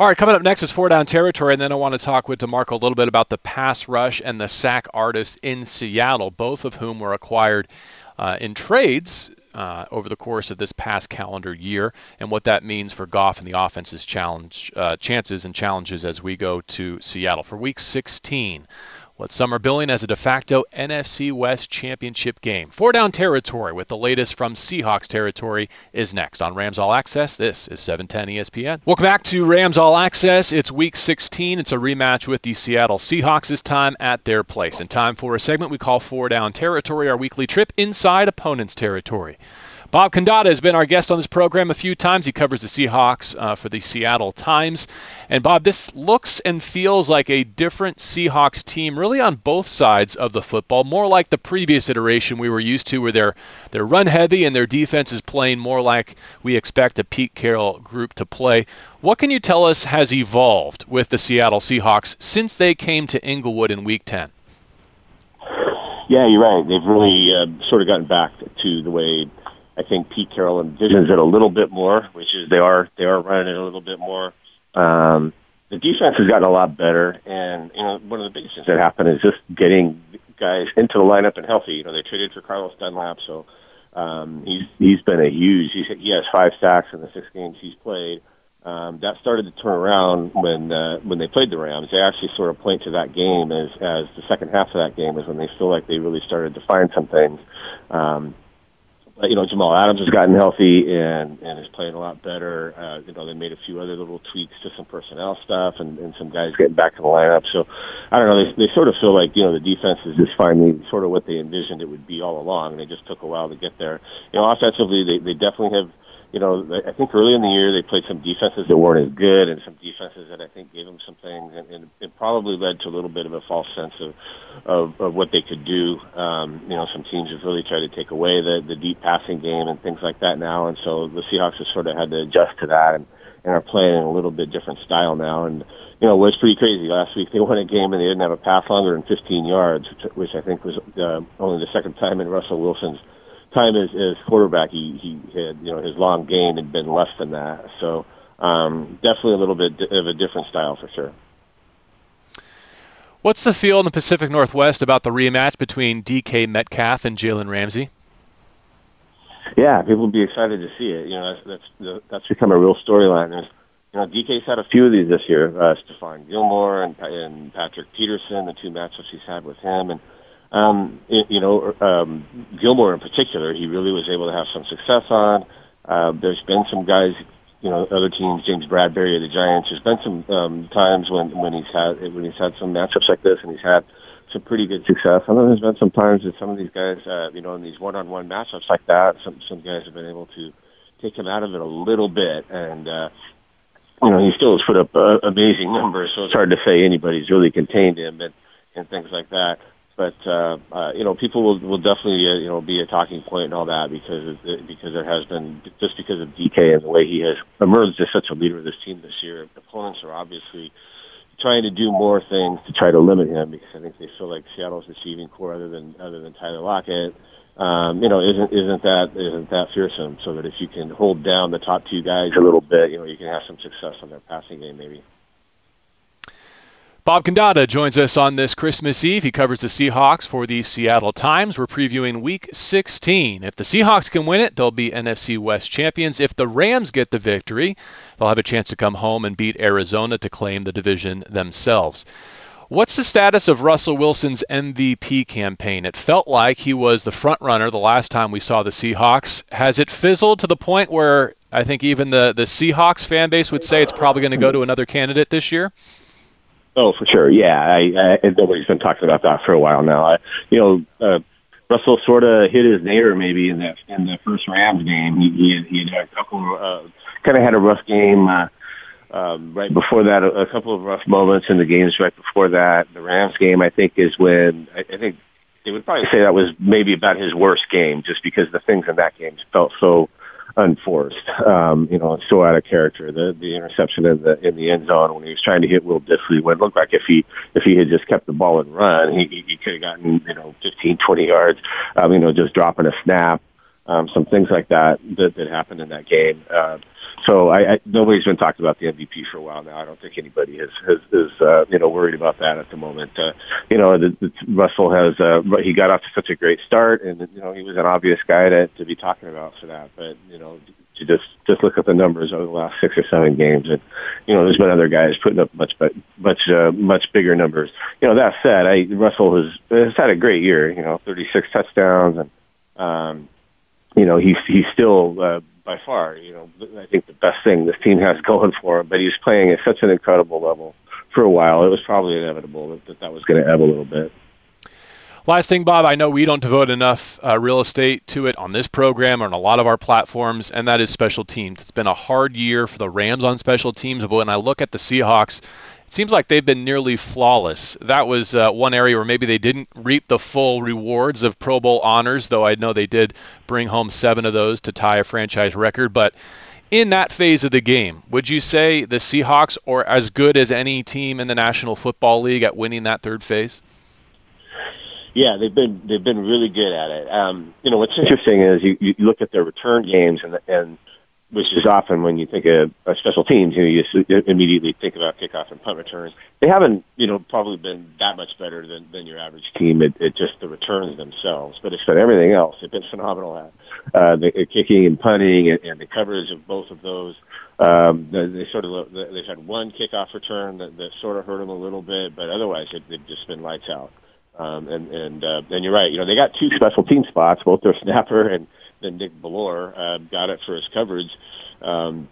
All right, coming up next is four down territory, and then I want to talk with DeMarco a little bit about the pass rush and the sack artist in Seattle, both of whom were acquired uh, in trades uh, over the course of this past calendar year, and what that means for Goff and the offense's challenge, uh, chances and challenges as we go to Seattle. For Week 16 what some are billing as a de facto NFC West championship game. Four down territory with the latest from Seahawks territory is next on Rams All Access. This is 710 ESPN. Welcome back to Rams All Access. It's week 16. It's a rematch with the Seattle Seahawks, this time at their place. And time for a segment we call Four Down Territory, our weekly trip inside opponent's territory. Bob Condotta has been our guest on this program a few times. He covers the Seahawks uh, for the Seattle Times. And Bob, this looks and feels like a different Seahawks team, really on both sides of the football. More like the previous iteration we were used to, where they're they're run heavy and their defense is playing more like we expect a Pete Carroll group to play. What can you tell us has evolved with the Seattle Seahawks since they came to Inglewood in Week 10? Yeah, you're right. They've really uh, sort of gotten back to the way I think Pete Carroll envisions it a little bit more, which is they are they are running it a little bit more. Um, the defense has gotten a lot better, and you know one of the biggest things that happened is just getting guys into the lineup and healthy. You know they traded for Carlos Dunlap, so um, he's he's been a huge. He's, he has five sacks in the six games he's played. Um, that started to turn around when uh, when they played the Rams. They actually sort of point to that game as as the second half of that game is when they feel like they really started to find some things. Um, you know, Jamal Adams has gotten healthy and and is playing a lot better. Uh, you know, they made a few other little tweaks to some personnel stuff, and, and some guys getting back in the lineup. So, I don't know. They they sort of feel like you know the defense is just finally sort of what they envisioned it would be all along, and it just took a while to get there. You know, offensively, they they definitely have you know, I think early in the year they played some defenses that weren't as good and some defenses that I think gave them some things, and, and it probably led to a little bit of a false sense of of, of what they could do. Um, you know, some teams have really tried to take away the the deep passing game and things like that now, and so the Seahawks have sort of had to adjust to that and and are playing in a little bit different style now. And you know, it was pretty crazy. Last week they won a game and they didn't have a pass longer than 15 yards, which, which I think was uh, only the second time in Russell Wilson's time as, as quarterback, he, he had, you know, his long game had been less than that. So um, definitely a little bit of a different style for sure. What's the feel in the Pacific Northwest about the rematch between DK Metcalf and Jalen Ramsey? Yeah, people will be excited to see it. You know, that's that's that's become a real storyline. There's, you know, DK's had a few of these this year. Uh, Stephon Gilmore and, and Patrick Peterson, the two matchups he's had with him, and um, you know, um, Gilmore in particular, he really was able to have some success on. Uh, there's been some guys, you know, other teams, James Bradberry of the Giants. There's been some um, times when when he's had when he's had some matchups like this, and he's had some pretty good success. I know there's been some times that some of these guys, uh, you know, in these one-on-one matchups like that, some some guys have been able to take him out of it a little bit, and uh, you know, he still has put up uh, amazing numbers. So it's hard to say anybody's really contained him and and things like that. But uh, uh, you know, people will will definitely uh, you know be a talking point and all that because because there has been just because of DK and the way he has emerged as such a leader of this team this year. Opponents are obviously trying to do more things to try to limit him because I think they feel like Seattle's receiving corps other than other than Tyler Lockett. Um, you know, isn't isn't that isn't that fearsome? So that if you can hold down the top two guys a little bit, you know, you can have some success on their passing game, maybe. Bob Condotta joins us on this Christmas Eve. He covers the Seahawks for the Seattle Times. We're previewing Week 16. If the Seahawks can win it, they'll be NFC West champions. If the Rams get the victory, they'll have a chance to come home and beat Arizona to claim the division themselves. What's the status of Russell Wilson's MVP campaign? It felt like he was the front runner the last time we saw the Seahawks. Has it fizzled to the point where I think even the, the Seahawks fan base would say it's probably going to go to another candidate this year? Oh, for sure. Yeah, I, I, nobody's been talking about that for a while now. I, you know, uh, Russell sort of hit his nadir maybe in that in the first Rams game. He he had, he had a couple, uh, kind of had a rough game. Uh, um, right before that, a, a couple of rough moments in the games right before that. The Rams game, I think, is when I, I think they would probably say that was maybe about his worst game, just because the things in that game felt so unforced. Um, you know, so out of character. The the interception in the in the end zone when he was trying to hit Will Dissly, would look like if he if he had just kept the ball and run, he he could have gotten you know 15, 20 yards. Um, you know, just dropping a snap. Um, some things like that that, that happened in that game. Uh, so I, I, nobody's been talking about the MVP for a while now. I don't think anybody is is, is uh, you know worried about that at the moment. Uh, you know, the, the, Russell has uh, he got off to such a great start, and you know he was an obvious guy to to be talking about for that. But you know, to just just look at the numbers over the last six or seven games, and you know, there's been other guys putting up much but much uh, much bigger numbers. You know, that said, I Russell has has had a great year. You know, 36 touchdowns and. Um, you know, he's he's still uh, by far, you know, I think the best thing this team has going for him. But he's playing at such an incredible level for a while. It was probably inevitable that that, that was going to ebb a little bit. Last thing, Bob, I know we don't devote enough uh, real estate to it on this program or on a lot of our platforms, and that is special teams. It's been a hard year for the Rams on special teams, but when I look at the Seahawks, seems like they've been nearly flawless. That was uh, one area where maybe they didn't reap the full rewards of Pro Bowl honors, though I know they did bring home seven of those to tie a franchise record. But in that phase of the game, would you say the Seahawks are as good as any team in the National Football League at winning that third phase? Yeah, they've been they've been really good at it. Um, you know what's interesting is you, you look at their return games and and which is often when you think of, of special teams, you know, you immediately think about kickoff and punt returns. They haven't, you know, probably been that much better than, than your average team at, at just the returns themselves, but it's been everything else. They've been phenomenal at uh, the kicking and punting and, and the coverage of both of those. Um, they, they sort of they've had one kickoff return that, that sort of hurt them a little bit, but otherwise it, they've just been lights out. Um, and and uh, and you're right. You know, they got two special team spots, both their snapper and than Nick Bellore uh, got it for his coverage. Um,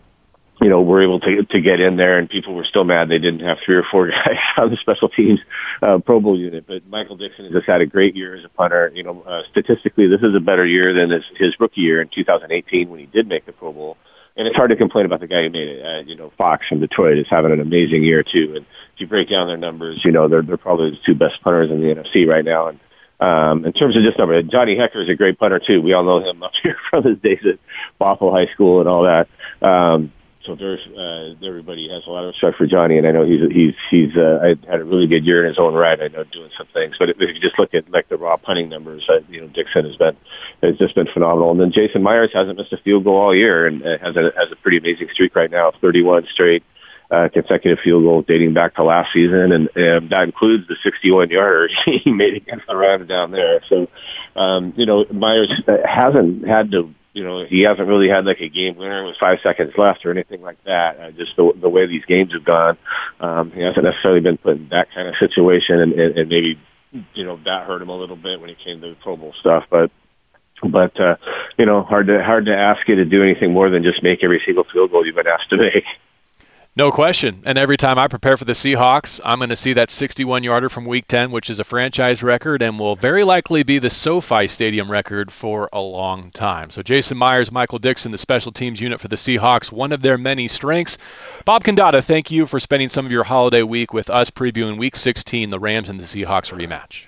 you know, were able to to get in there, and people were still mad they didn't have three or four guys on the special teams uh, Pro Bowl unit. But Michael Dickson has just had a great year as a punter. You know, uh, statistically, this is a better year than his, his rookie year in 2018 when he did make the Pro Bowl. And it's hard to complain about the guy who made it. Uh, you know, Fox from Detroit is having an amazing year too. And if you break down their numbers, you know they're they're probably the two best punters in the NFC right now. And um, in terms of just number, Johnny Hekker is a great punter too. We all know him up here from his days at Bothell High School and all that. Um, so there's uh, everybody has a lot of respect for Johnny, and I know he's he's he's uh, had a really good year in his own right. I know doing some things, but if you just look at like the raw punting numbers, uh, you know Dickson has been has just been phenomenal. And then Jason Myers hasn't missed a field goal all year, and uh, has a has a pretty amazing streak right now, 31 straight consecutive field goals dating back to last season, and, and that includes the 61 yarder he made against the Rams down there. So, um, you know, Myers hasn't had to, you know, he hasn't really had like a game winner with five seconds left or anything like that. Uh, just the, the way these games have gone, um, he hasn't necessarily been put in that kind of situation, and, and, and maybe, you know, that hurt him a little bit when it came to the Pro Bowl stuff, but but uh, you know, hard to hard to ask you to do anything more than just make every single field goal you've been asked to make. No question. And every time I prepare for the Seahawks, I'm going to see that 61 yarder from week 10, which is a franchise record and will very likely be the SoFi Stadium record for a long time. So Jason Myers, Michael Dickson, the special teams unit for the Seahawks, one of their many strengths. Bob Condotta, thank you for spending some of your holiday week with us previewing week 16, the Rams and the Seahawks rematch.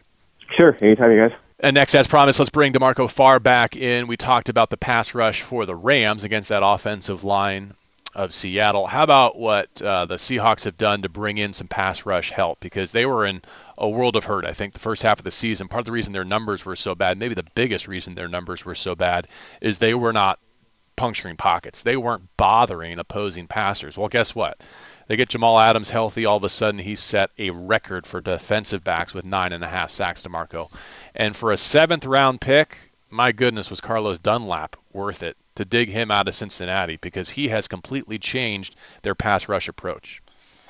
Sure, anytime, you guys. And next, as promised, let's bring DeMarco Farr back in. We talked about the pass rush for the Rams against that offensive line of Seattle. How about what uh, the Seahawks have done to bring in some pass rush help? Because they were in a world of hurt, I think, the first half of the season. Part of the reason their numbers were so bad, maybe the biggest reason their numbers were so bad, is they were not puncturing pockets. They weren't bothering opposing passers. Well, guess what? They get Jamal Adams healthy. All of a sudden, he set a record for defensive backs with nine and a half sacks DeMarco. And for a seventh round pick, my goodness, was Carlos Dunlap worth it to dig him out of Cincinnati because he has completely changed their pass rush approach.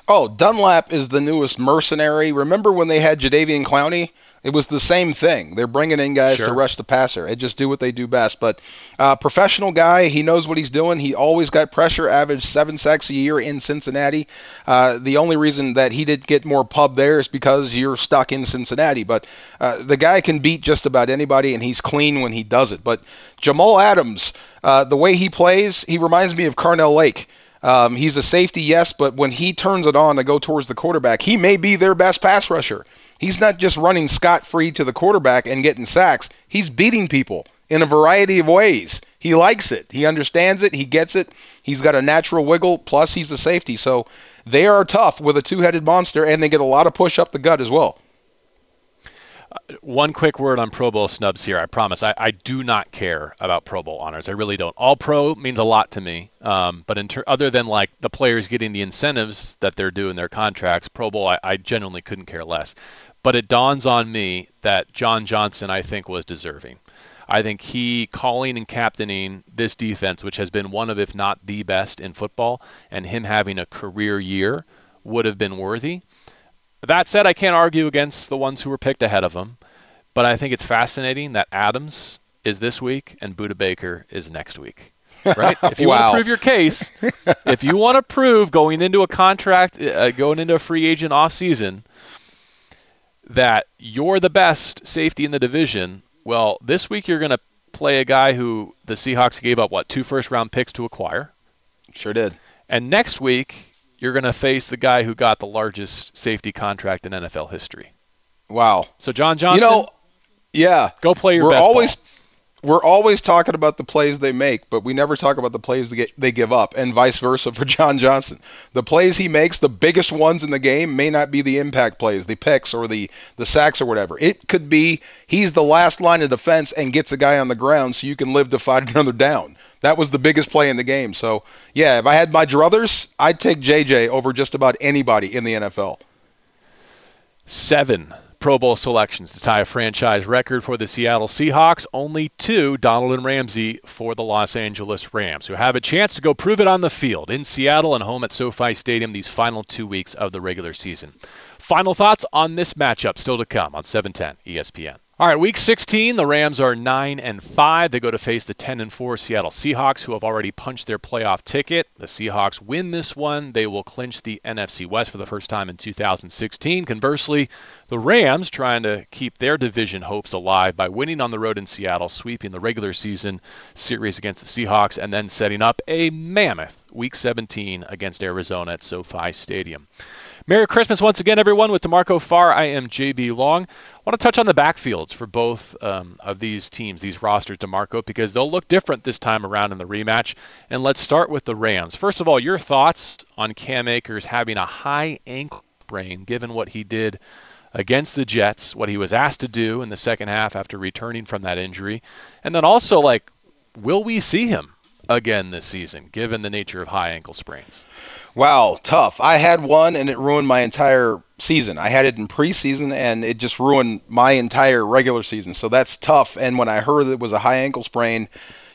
Oh, Dunlap is the newest mercenary. Remember when they had Jadeveon Clowney? It was the same thing. They're bringing in guys sure. to rush the passer and just do what they do best. But uh, professional guy, he knows what he's doing. He always got pressure, averaged seven sacks a year in Cincinnati. Uh, the only reason that he did get more pub there is because you're stuck in Cincinnati. But uh, the guy can beat just about anybody, and he's clean when he does it. But Jamal Adams, uh, the way he plays, he reminds me of Carnell Lake. Um, he's a safety, yes, but when he turns it on to go towards the quarterback, he may be their best pass rusher. He's not just running scot free to the quarterback and getting sacks. He's beating people in a variety of ways. He likes it. He understands it. He gets it. He's got a natural wiggle. Plus, he's a safety. So they are tough with a two-headed monster, and they get a lot of push up the gut as well one quick word on Pro Bowl snubs here. I promise. I, I do not care about Pro Bowl honors. I really don't. All Pro means a lot to me. Um, but in ter- other than like the players getting the incentives that they're due in their contracts, Pro Bowl, I, I genuinely couldn't care less. But it dawns on me that John Johnson, I think, was deserving. I think he calling and captaining this defense, which has been one of, if not the best in football, and him having a career year would have been worthy. That said, I can't argue against the ones who were picked ahead of him, but I think it's fascinating that Adams is this week and Budda Baker is next week. Right? If you wow. want to prove your case, if you want to prove going into a contract, uh, going into a free agent off season, that you're the best safety in the division, well, this week you're going to play a guy who the Seahawks gave up what two first round picks to acquire. Sure did. And next week you're going to face the guy who got the largest safety contract in NFL history. Wow. So John Johnson, you know, yeah, go play your we're best always ball. we're always talking about the plays they make, but we never talk about the plays they, get, they give up, and vice versa for John Johnson. The plays he makes, the biggest ones in the game, may not be the impact plays, the picks or the the sacks or whatever. It could be he's the last line of defense and gets a guy on the ground so you can live to fight another down. That was the biggest play in the game. So, yeah, if I had my druthers, I'd take JJ over just about anybody in the NFL. Seven Pro Bowl selections to tie a franchise record for the Seattle Seahawks. Only two, Donald and Ramsey, for the Los Angeles Rams, who have a chance to go prove it on the field in Seattle and home at SoFi Stadium these final two weeks of the regular season. Final thoughts on this matchup still to come on 710 ESPN. All right, week 16, the Rams are 9 and 5. They go to face the 10 and 4 Seattle Seahawks, who have already punched their playoff ticket. The Seahawks win this one, they will clinch the NFC West for the first time in 2016. Conversely, the Rams trying to keep their division hopes alive by winning on the road in Seattle, sweeping the regular season series against the Seahawks, and then setting up a mammoth week 17 against Arizona at SoFi Stadium. Merry Christmas once again, everyone. With DeMarco Farr, I am JB Long. I want to touch on the backfields for both um, of these teams, these rosters, DeMarco, because they'll look different this time around in the rematch. And let's start with the Rams. First of all, your thoughts on Cam Akers having a high ankle sprain, given what he did against the Jets, what he was asked to do in the second half after returning from that injury, and then also like, will we see him again this season, given the nature of high ankle sprains? Wow, tough. I had one and it ruined my entire season. I had it in preseason and it just ruined my entire regular season. So that's tough. And when I heard it was a high ankle sprain,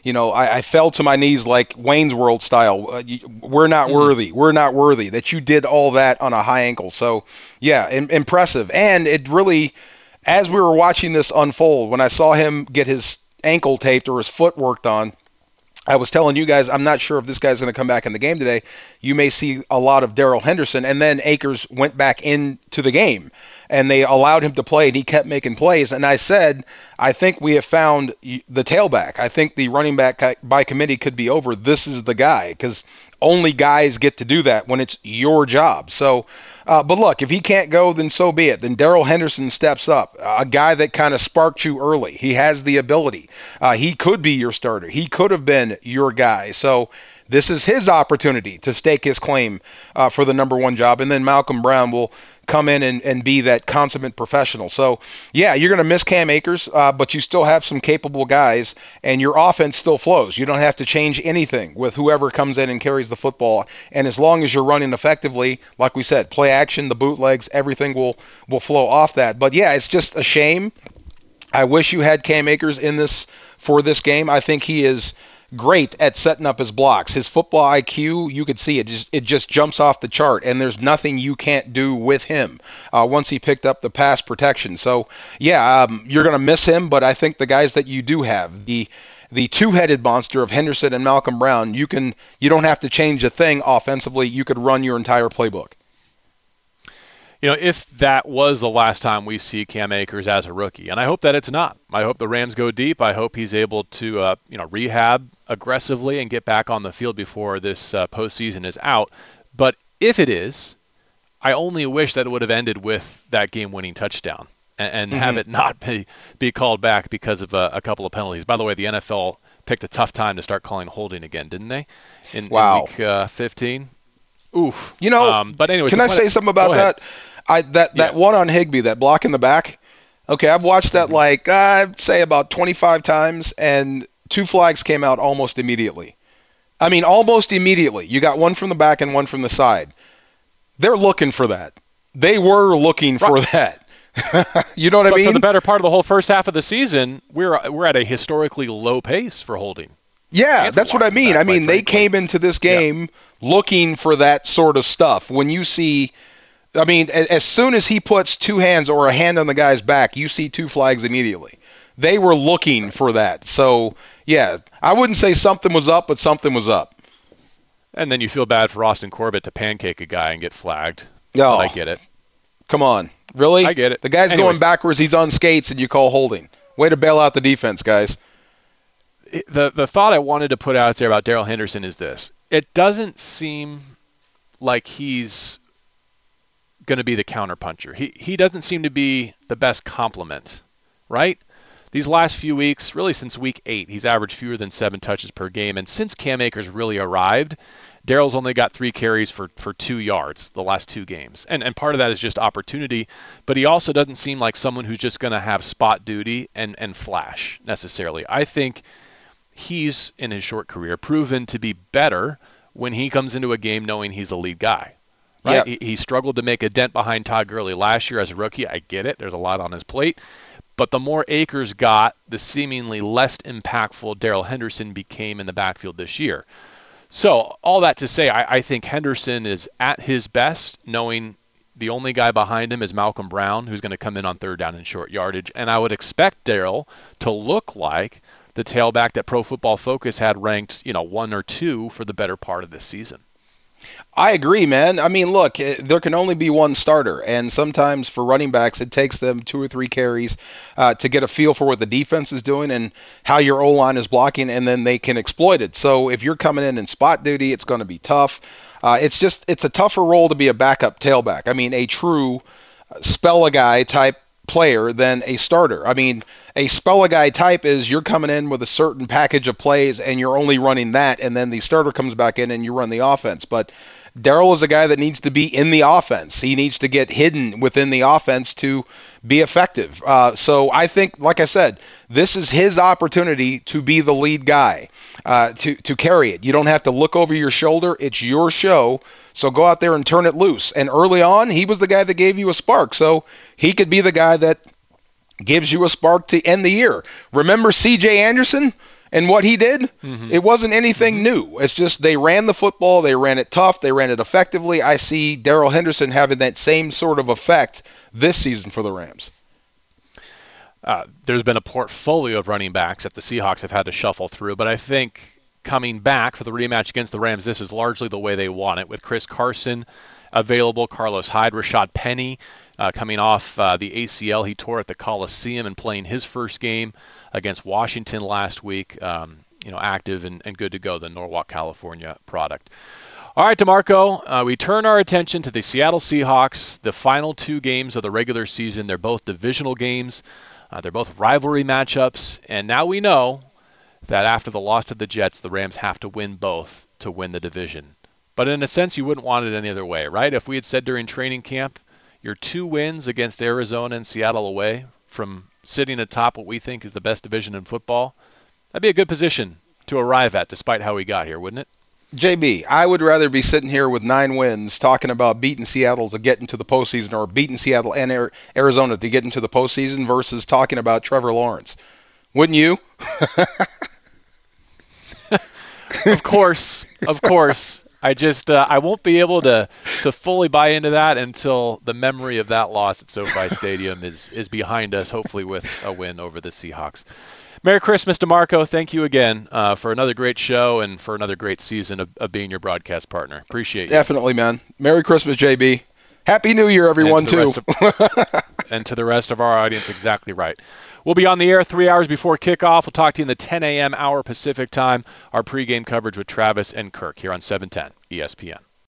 you know, I, I fell to my knees like Wayne's World style. Uh, you, we're not mm-hmm. worthy. We're not worthy that you did all that on a high ankle. So, yeah, impressive. And it really, as we were watching this unfold, when I saw him get his ankle taped or his foot worked on, I was telling you guys, I'm not sure if this guy's going to come back in the game today. You may see a lot of Darrell Henderson, and then Akers went back into the game, and they allowed him to play, and he kept making plays. And I said, I think we have found the tailback. I think the running back by committee could be over. This is the guy because only guys get to do that when it's your job. So Uh, but look, if he can't go, then so be it. Then Darrell Henderson steps up, a guy that kind of sparked you early. He has the ability. Uh, he could be your starter. He could have been your guy. So this is his opportunity to stake his claim uh, for the number one job. And then Malcolm Brown will come in and, and be that consummate professional. So, yeah, you're going to miss Cam Akers, uh, but you still have some capable guys, and your offense still flows. You don't have to change anything with whoever comes in and carries the football. And as long as you're running effectively, like we said, play action, the bootlegs, everything will will flow off that. But yeah, it's just a shame. I wish you had Cam Akers in this for this game. I think he is great at setting up his blocks. His football IQ, you could see it just it just jumps off the chart, and there's nothing you can't do with him uh, once he picked up the pass protection. So yeah, um, you're gonna miss him, but I think the guys that you do have the the two-headed monster of Henderson and Malcolm Brown, you can you don't have to change a thing offensively. You could run your entire playbook you know, if that was the last time we see Cam Akers as a rookie, and I hope that it's not. I hope the Rams go deep. I hope he's able to, uh, you know, rehab aggressively and get back on the field before this uh, postseason is out. But if it is, I only wish that it would have ended with that game-winning touchdown and, and mm-hmm. have it not be be called back because of a, a, couple of penalties. By the way, the NFL picked a tough time to start calling holding again, didn't they? In, wow. in week uh, 15. Oof. You know, um, but anyway, can I say something about that? I that that yeah. one on Higbee, that block in the back. Okay, I've watched that mm-hmm. like I'd say about 25 times, and two flags came out almost immediately. I mean, almost immediately. You got one from the back and one from the side. They're looking for that. They were looking right. for that. you know what but I mean? For the better part of the whole first half of the season, we're we're at a historically low pace for holding. Yeah, that's what I mean. I mean, they came into this game yeah. looking for that sort of stuff. When you see I mean, as soon as he puts two hands or a hand on the guy's back, you see two flags immediately. They were looking for that. So, yeah, I wouldn't say something was up, but something was up. And then you feel bad for Austin Corbett to pancake a guy and get flagged. Oh, I get it. Come on. Really? I get it. The guy's Anyways, going backwards. He's on skates, and you call holding. Way to bail out the defense, guys. The, the thought I wanted to put out there about Darrell Henderson is this. It doesn't seem like he's going to be the counterpuncher. He he doesn't seem to be the best complement, right? These last few weeks, really since week eight, he's averaged fewer than seven touches per game, and since Cam Akers really arrived, Darrell's only got three carries for, for two yards the last two games. And, and part of that is just opportunity, but he also doesn't seem like someone who's just going to have spot duty and, and flash necessarily. I think he's, in his short career, proven to be better when he comes into a game knowing he's the lead guy right? Yep. He, he struggled to make a dent behind Todd Gurley last year as a rookie. I get it. There's a lot on his plate. But the more Akers got, the seemingly less impactful Darrell Henderson became in the backfield this year. So, all that to say, I, I think Henderson is at his best, knowing the only guy behind him is Malcolm Brown, who's going to come in on third down and short yardage. And I would expect Darrell to look like the tailback that Pro Football Focus had ranked, you know, one or two for the better part of this season. I agree, man. I mean, look, eh, there can only be one starter, and sometimes for running backs, it takes them two or three carries uh, to get a feel for what the defense is doing and how your O line is blocking, and then they can exploit it. So if you're coming in in spot duty, it's going to be tough. Uh, it's just it's a tougher role to be a backup tailback. I mean, a true spell a guy type player than a starter. I mean, a spell a guy type is you're coming in with a certain package of plays and you're only running that, and then the starter comes back in and you run the offense. But Darrell is a guy that needs to be in the offense. He needs to get hidden within the offense to be effective. Uh, so I think, like I said, this is his opportunity to be the lead guy, uh, to to carry it. You don't have to look over your shoulder. It's your show. So go out there and turn it loose. And early on, he was the guy that gave you a spark. So he could be the guy that gives you a spark to end the year. Remember C.J. Anderson? and what he did, mm-hmm. it wasn't anything mm-hmm. new. It's just they ran the football, they ran it tough, they ran it effectively. I see Darrell Henderson having that same sort of effect this season for the Rams. Uh, there's been a portfolio of running backs that the Seahawks have had to shuffle through, but I think coming back for the rematch against the Rams, this is largely the way they want it. With Chris Carson available, Carlos Hyde, Rashaad Penny uh, coming off uh, the ACL he tore at the Coliseum and playing his first game against Washington last week. Um, you know, active and, and good to go, the Norwalk, California product. All right, DeMarco, uh, we turn our attention to the Seattle Seahawks, the final two games of the regular season. They're both divisional games, uh, they're both rivalry matchups, and now we know that after the loss to the Jets, the Rams have to win both to win the division. But in a sense, you wouldn't want it any other way, right? If we had said during training camp, your two wins against Arizona and Seattle away from sitting atop what we think is the best division in football, that'd be a good position to arrive at, despite how we got here, wouldn't it? JB, I would rather be sitting here with nine wins talking about beating Seattle to get into the postseason or beating Seattle and Arizona to get into the postseason versus talking about Trevor Lawrence. Wouldn't you? of course, of course. I just uh, I won't be able to to fully buy into that until the memory of that loss at SoFi Stadium is is behind us. Hopefully, with a win over the Seahawks. Merry Christmas, DeMarco. Thank you again uh, for another great show and for another great season of, of being your broadcast partner. Appreciate you. Definitely, man. Merry Christmas, JB. Happy New Year, everyone, and to too. Of, and to the rest of our audience, exactly right. We'll be on the air three hours before kickoff. We'll talk to you in the 10 a.m. hour Pacific time. Our pregame coverage with Travis and Kirk here on 710 ESPN.